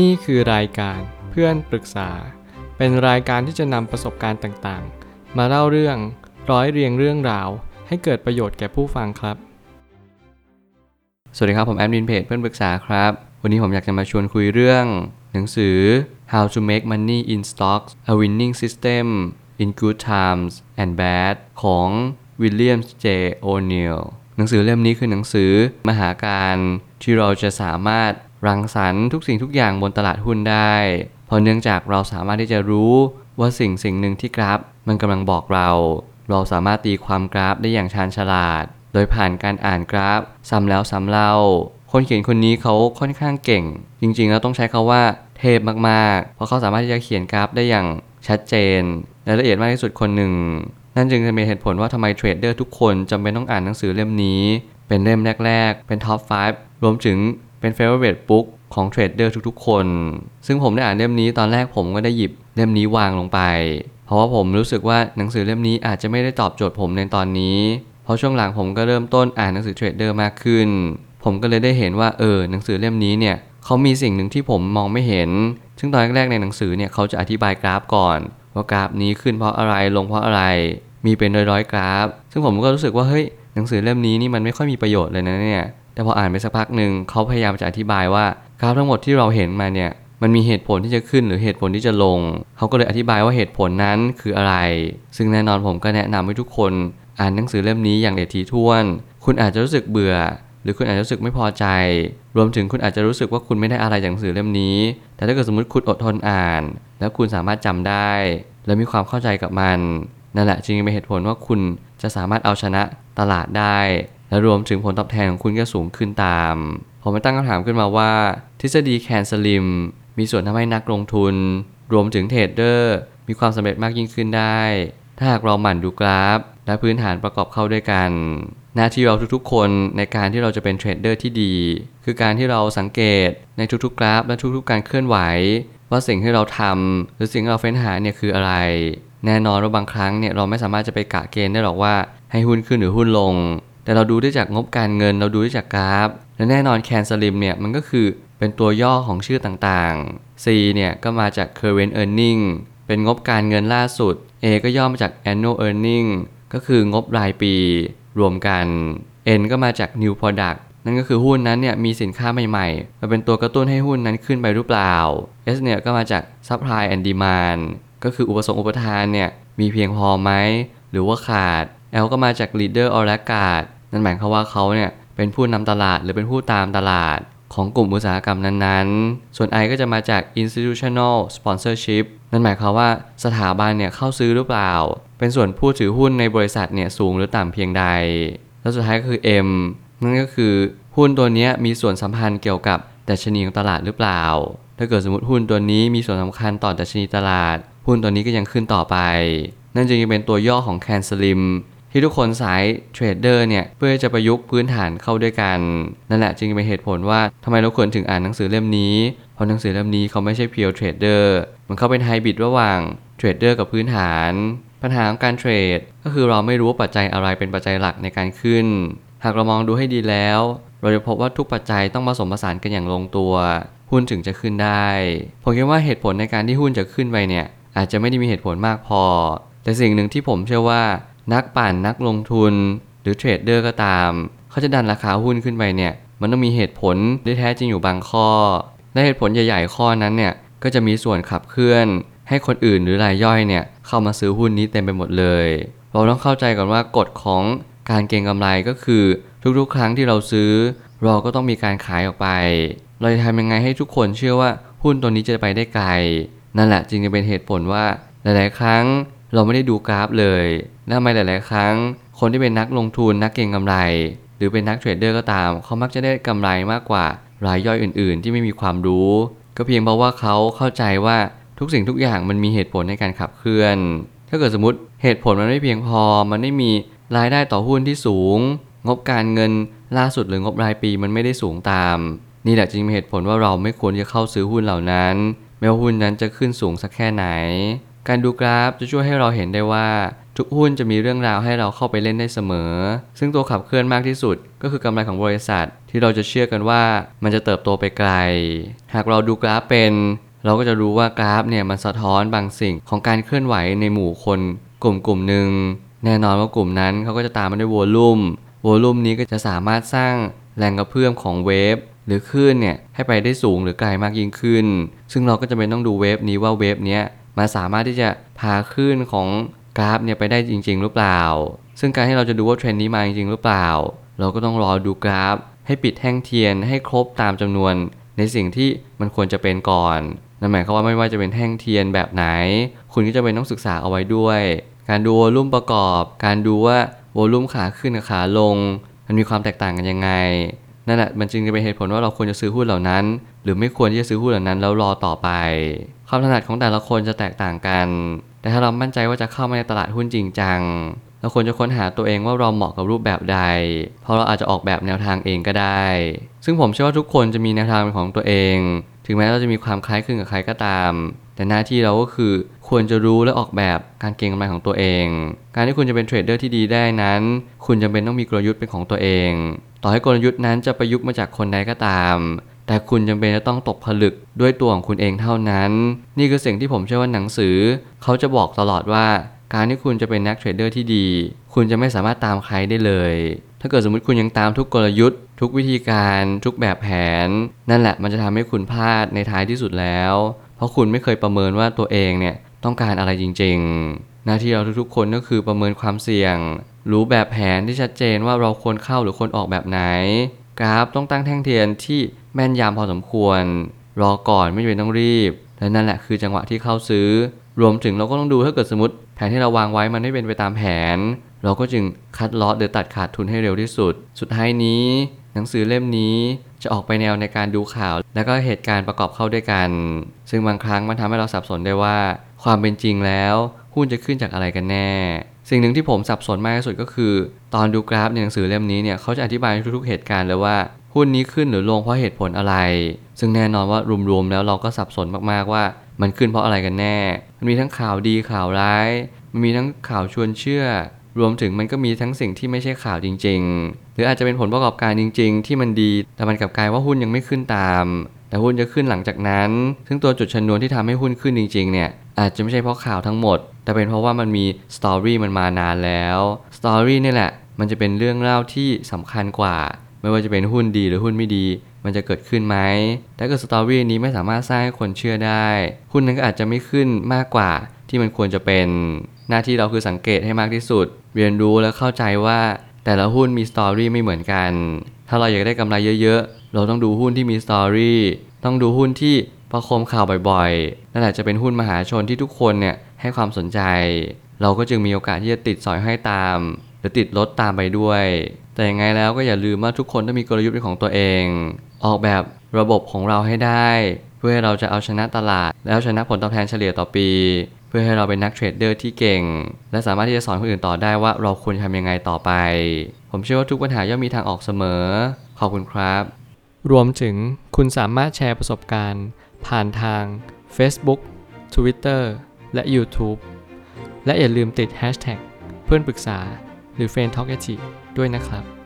นี่คือรายการเพื่อนปรึกษา เป็นรายการที่จะนำประสบการณ์ต่างๆ มาเล่าเรื่องร้อยเรียงเรื่องราว ให้เกิดประโยชน์แก่ผู้ฟังครับ สวัสดีครับผมแอดมินเพจเพื่อนปรึกษาครับ วันนี้ผมอยากจะมาชวนคุยเรื่อง หนังสือ How to Make Money in Stocks A Winning System in Good Times and Bad ของ William J. O'Neill หนังสือเล่มนี้คือหนังสือมหาการที่เราจะสามารถ รังสรรค์ทุกสิ่งทุกอย่างบนตลาดหุ้นได้ เพราะเนื่องจากเราสามารถที่จะรู้ว่าสิ่งสิ่งหนึ่งที่กราฟ มันกำลังบอกเรา เราสามารถตีความกราฟได้อย่างชาญฉลาด โดยผ่านการอ่านกราฟซ้ำแล้วซ้ำเล่า คนเขียนคนนี้เขาค่อนข้างเก่ง จริงๆแล้วต้องใช้คาว่าเทพมากๆ เพราะเขาสามารถที่จะเขียนกราฟได้อย่างชัดเจนและละเอียดมากที่สุดคนหนึ่ง นั่นจึงจะเป็นเหตุผลว่าทำไมเทรดเดอร์ทุกคนจำเป็นต้องอ่านหนังสือเล่มนี้ เป็นเล่มแรก ๆ เป็น top 5 รวมถึง เป็น favorite book ของเทรดเดอร์ทุกๆ คน ซึ่งผมได้อ่านเล่มนี้ตอนแรกผมก็ได้หยิบเล่มนี้วางลงไป เพราะว่าผมรู้สึกว่าหนังสือเล่มนี้อาจจะไม่ได้ตอบโจทย์ผมในตอนนี้ เพราะช่วงหลังผมก็เริ่มต้นอ่านหนังสือเทรดเดอร์มากขึ้น ผมก็เลยได้เห็นว่าเออหนังสือเล่มนี้เนี่ยเขามีสิ่งหนึ่งที่ผมมองไม่เห็น ซึ่งตอนแรกในหนังสือเนี่ยเขาจะอธิบายกราฟก่อน ว่ากราฟนี้ขึ้นเพราะอะไรลงเพราะอะไร มีเป็นร้อยๆกราฟ ซึ่งผมก็รู้สึกว่าเฮ้ยหนังสือเล่มนี้นี่มันไม่ค่อยมีประโยชน์เลยนะเนี่ย แต่พออ่านไปสักพักหนึ่งเขาพยายามจะอธิบายว่ากราฟทั้งหมดที่เราเห็นมาเนี่ยมันมีเหตุผลที่จะขึ้นหรือเหตุผลที่จะลง เขาก็เลยอธิบายว่าเหตุผลนั้นคืออะไร ซึ่งแน่นอนผมก็แนะนำให้ทุกคนอ่านหนังสือเล่มนี้อย่างละเอียดถี่วน คุณอาจจะรู้สึกเบื่อ หรือคุณอาจจะรู้สึกไม่พอใจ รวมถึงคุณอาจจะรู้สึกว่าคุณไม่ได้อะไรจากหนังสือเล่มนี้ แต่ถ้าเกิดสมมติคุณอดทนอ่าน แล้วคุณสามารถจำได้ และมีความเข้าใจกับมัน นั่นแหละจึงเป็นเหตุผลว่าคุณจะสามารถเอาชนะตลาดได้ และรวมถึงผลตอบแทนของคุณก็สูงขึ้นตาม ผมไปตั้งคำถามขึ้นมาว่า ทฤษฎี CAN SLIM มีส่วนทำให้นักลงทุน รวมถึงเทรดเดอร์ มีความสำเร็จมากยิ่งขึ้นได้ ถ้าหากเราหมั่นดูกราฟ และพื้นฐานประกอบเข้าด้วยกัน หน้าที่เราทุกๆ คนในการที่เราจะเป็นเทรดเดอร์ที่ดี คือการที่เราสังเกตในทุกๆ กราฟ และทุกๆ การเคลื่อนไหว ว่าสิ่งที่เราทำหรือสิ่งที่เราเฟ้นหาเนี่ยคืออะไร แน่นอนว่าบางครั้งเนี่ยเราไม่สามารถจะไปกะเกณฑ์ได้หรอกว่าให้หุ้นขึ้นหรือหุ้นลง แต่เราดูได้จากงบการเงิน เราดูได้จากกราฟ และแน่นอนแคนสลิมเนี่ยมันก็คือเป็นตัวย่อของชื่อต่างๆ C เนี่ยก็มาจาก current earning เป็นงบการเงินล่าสุด A ก็ย่อมาจาก annual earning ก็คืองบรายปีรวมกัน N ก็มาจาก new product นั่นก็คือหุ้นนั้นเนี่ยมีสินค้าใหม่ๆ มาเป็นตัวกระตุ้นให้หุ้นนั้นขึ้นไปหรือเปล่า S เนี่ยก็มาจาก supply and demand ก็คืออุปสงค์อุปทานเนี่ยมีเพียงพอไหม หรือว่าขาด L ก็มาจาก leader or laggard นั่นหมายความว่าเขาเนี่ยเป็นผู้นำตลาดหรือเป็นผู้ตามตลาดของกลุ่มอุตสาหกรรมนั้นๆ ส่วน I ก็จะมาจาก institutional sponsorship นั่นหมายความว่าสถาบันเนี่ยเข้าซื้อหรือเปล่า เป็นส่วนผู้ถือหุ้นในบริษัทเนี่ยสูงหรือต่ำเพียงใด แล้วสุดท้ายก็คือ M นั่นก็คือหุ้นตัวนี้มีส่วนสัมพันธ์เกี่ยวกับดัชนีของตลาดหรือเปล่า ถ้าเกิดสมมติหุ้นตัวนี้มีส่วนสำคัญต่อดัชนีตลาด หุ้นตัวนี้ก็ยังขึ้นต่อไป นั่นจึงเป็นตัวย่อของ CAN SLIM ที่ทุกคนสายเทรดเดอร์เนี่ยเพื่อจะประยุกต์พื้นฐานเข้าด้วยกัน นั่นแหละจึงเป็นเหตุผลว่าทำไมเราควรถึงอ่านหนังสือเล่มนี้ เพราะหนังสือเล่มนี้เขาไม่ใช่ pure เทรดเดอร์มันเข้าเป็นไฮบริดระหว่างเทรดเดอร์กับพื้นฐาน ปัญหาของการเทรดก็คือเราไม่รู้ว่าปัจจัยอะไรเป็นปัจจัยหลักในการขึ้น หากเรามองดูให้ดีแล้ว เราจะพบว่าทุกปัจจัยต้องผสมผสานกันอย่างลงตัว หุ้นถึงจะขึ้นได้ ผมคิดว่าเหตุผลในการที่หุ้นจะขึ้นไปเนี่ยอาจจะไม่ได้มีเหตุผลมากพอ แต่สิ่งหนึ่งที่ผมเชื่อว่า นักปั่นนักลงทุน หรือเทรดเดอร์ก็ตาม เขาจะดันราคาหุ้นขึ้นไปเนี่ย มันต้องมีเหตุผลที่แท้จริงอยู่บางข้อ และเหตุผลใหญ่ ๆ ข้อนั้นเนี่ย ก็จะมีส่วนขับเคลื่อน ให้คนอื่นหรือรายย่อยเนี่ย เข้ามาซื้อหุ้นนี้เต็มไปหมดเลย เราต้องเข้าใจก่อนว่ากฎของการเก็งกำไรก็คือ ทุกๆ ครั้งที่เราซื้อ เราก็ต้องมีการขายออกไป เราจะทำยังไงให้ทุกคนเชื่อว่าหุ้นตัวนี้จะไปได้ไกล นั่นแหละจึงจะเป็นเหตุผลว่าหลาย ๆ ครั้งเราไม่ได้ดูกราฟเลย ทำไมหลาย ๆ ครั้ง คนที่เป็นนักลงทุนนักเก็งกำไร หรือเป็นนักเทรดเดอร์ก็ตาม เขามักจะได้กำไรมากกว่ารายย่อยอื่น ๆ ที่ไม่มีความรู้ ก็เพียงเพราะว่าเขาเข้าใจว่าทุกสิ่งทุกอย่างมันมีเหตุผลในการขับเคลื่อน ถ้าเกิดสมมติเหตุผลมันไม่เพียงพอ มันไม่มีรายได้ต่อหุ้นที่สูง งบการเงินล่าสุดหรืองบรายปีมันไม่ได้สูงตาม นี่แหละจึงเป็นเหตุผลว่าเราไม่ควรจะเข้าซื้อหุ้นเหล่านั้น ไม่ว่าหุ้นนั้นจะขึ้นสูงสักแค่ไหน การดูกราฟจะช่วยให้เราเห็นได้ว่า ทุกหุ้นจะมีเรื่องราวให้เราเข้าไปเล่นได้เสมอ ซึ่งตัวขับเคลื่อนมากที่สุด ก็คือกำไรของบริษัท ที่เราจะเชื่อกันว่ามันจะเติบโตไปไกล หากเราดูกราฟเป็น เราก็จะรู้ว่ากราฟเนี่ยมันสะท้อนบางสิ่งของการเคลื่อนไหวในหมู่คน กลุ่มกลุ่มหนึ่งแน่นอนว่ากลุ่มนั้นเขาก็จะตามมาด้วยวอลลุ่มวอลลุ่มนี้ก็จะสามารถสร้างแรงกระเพื่อมของเวฟหรือคลื่นเนี่ยให้ไปได้สูงหรือไกลมากยิ่งขึ้น ซึ่งเราก็จะเป็นต้องดูเวฟนี้ว่าเวฟนี้มันสามารถที่จะพาคลื่นของ กราฟเนี่ยไปได้จริง ๆ หรือเปล่า ซึ่งการที่เราจะดูว่าเทรนด์นี้มาจริงๆหรือเปล่า เราก็ต้องรอดูกราฟ ให้ปิดแท่งเทียนให้ครบตามจำนวน ในสิ่งที่มันควรจะเป็นก่อนนั่นหมายความว่าไม่ว่าจะเป็นแท่งเทียนแบบไหน คุณก็จะเป็นต้องศึกษาเอาไว้ด้วย การดูวอลุ่มประกอบ การดูว่า วอลุ่มขาขึ้นกับขาลง มันมีความแตกต่างกันยังไง นั่นแหละมันจึงจะเป็นเหตุผลว่าเราควรจะซื้อหุ้นเหล่านั้น หรือไม่ควรที่จะซื้อหุ้นเหล่านั้นแล้วรอต่อไป ความถนัดของแต่ละคนจะแตกต่างกัน แต่ถ้าเรามั่นใจว่าจะเข้ามาในตลาดหุ้นจริงจัง เราควรจะค้นหาตัวเองว่าเราเหมาะกับรูปแบบใด เพราะเราอาจจะออกแบบแนวทางเองก็ได้ ซึ่งผมเชื่อว่าทุกคนจะมีแนวทางเป็นของตัวเอง ถึงแม้เราจะมีความคล้ายคลึงกับใครก็ตาม แต่หน้าที่เราก็คือควรจะรู้และออกแบบการเก็งกำไรของตัวเอง การที่คุณจะเป็นเทรดเดอร์ที่ดีได้นั้น คุณจำเป็นต้องมีกลยุทธ์เป็นของตัวเอง ต่อให้กลยุทธ์นั้นจะประยุกต์มาจากคนใดก็ตาม แต่คุณจำเป็นจะต้องตกผลึกด้วยตัวของคุณเองเท่านั้น นี่คือสิ่งที่ผมเชื่อว่าหนังสือ เขาจะบอกตลอดว่า การที่คุณจะเป็นนักเทรดเดอร์ที่ดี คุณจะไม่สามารถตามใครได้เลย ถ้าเกิดสมมติคุณยังตามทุกกลยุทธ์ ทุกวิธีการทุกแบบแผน นั่นแหละมันจะทำให้คุณพลาดในท้ายที่สุดแล้ว เพราะคุณไม่เคยประเมินว่าตัวเองเนี่ยต้องการอะไรจริง ๆ หน้าที่เราทุกๆคนก็คือประเมินความเสี่ยง รู้แบบแผนที่ชัดเจนว่าเราควรเข้าหรือควรออกแบบไหน กราฟต้องตั้งแท่งเทียนที่ แม่นยำพอสมควร รอก่อนไม่จำเป็นต้องรีบ และนั่นแหละคือจังหวะที่เข้าซื้อ รวมถึงเราก็ต้องดูถ้าเกิดสมมติแผนที่เราวางไว้มันไม่เป็นไปตามแผน เราก็จึงคัดลอตหรือตัดขาดทุนให้เร็วที่สุด สุดท้ายนี้ หนังสือเล่มนี้จะออกไปแนวในการดูข่าว และก็เหตุการณ์ประกอบเข้าด้วยกัน ซึ่งบางครั้งมันทำให้เราสับสนได้ว่า ความเป็นจริงแล้วหุ้นจะขึ้นจากอะไรกันแน่ สิ่งหนึ่งที่ผมสับสนมากที่สุดก็คือ ตอนดูกราฟในหนังสือเล่มนี้เนี่ยเขาจะอธิบายทุกๆเหตุการณ์เลยว่า หุ้นนี้ขึ้นหรือลงเพราะเหตุผลอะไร ซึ่งแน่นอนว่ารวมๆแล้วเราก็สับสนมากๆว่ามันขึ้นเพราะอะไรกันแน่ มันมีทั้งข่าวดีข่าวร้าย มันมีทั้งข่าวชวนเชื่อ รวมถึงมันก็มีทั้งสิ่งที่ไม่ใช่ข่าวจริง ๆ หรืออาจจะเป็นผลประกอบการจริง ๆ ที่มันดี แต่มันกลับกลายว่าหุ้นยังไม่ขึ้นตาม แต่หุ้นจะขึ้นหลังจากนั้น ซึ่งตัวจุดชนวนที่ทำให้หุ้นขึ้นจริง ๆ เนี่ย อาจจะไม่ใช่เพราะข่าวทั้งหมด แต่เป็นเพราะว่ามันมี story มันมานานแล้ว story นี่แหละ มันจะเป็นเรื่องเล่าที่สำคัญกว่า ไม่ว่าจะเป็นหุ้นดีหรือหุ้นไม่ดี มันจะเกิดขึ้นไหมถ้าเกิด story นี้ไม่สามารถสร้างให้คนเชื่อได้ หุ้นนั้นก็อาจจะไม่ขึ้นมากกว่าที่มันควรจะเป็น หน้าที่เราคือสังเกตให้มากที่สุด เรียนรู้และเข้าใจว่า แต่ละหุ้นมี story ไม่เหมือนกัน ถ้าเราอยากได้กำไรเยอะๆ เราต้องดูหุ้นที่มีสตอรี่ ต้องดูหุ้นที่ประโคมข่าวบ่อยๆ นั่นแหละจะเป็นหุ้นมหาชนที่ทุกคนเนี่ยให้ความสนใจ เราก็จึงมีโอกาสที่จะติดสอยให้ตาม หรือติดรถตามไปด้วย แต่ยังไงแล้วก็อย่าลืมว่าทุกคนต้องมีกลยุทธ์เป็นของตัวเอง ออกแบบระบบของเราให้ได้ เพื่อให้เราจะเอาชนะตลาด แล้วชนะผลตอบแทนเฉลี่ยต่อปี เพื่อให้เราเป็นนักเทรดเดอร์ที่เก่ง และสามารถที่จะสอนคนอื่นต่อได้ว่าเราควรทำยังไงต่อไป ผมเชื่อว่าทุกปัญหาย่อมมีทางออกเสมอ ขอบคุณครับ รวมถึงคุณสามารถแชร์ประสบการณ์ ผ่านทาง Facebook Twitter และ YouTube และอย่าลืมติด Hashtag เพื่อนปรึกษา หรือ f r ร e n d t a l k ด้วยนะครับ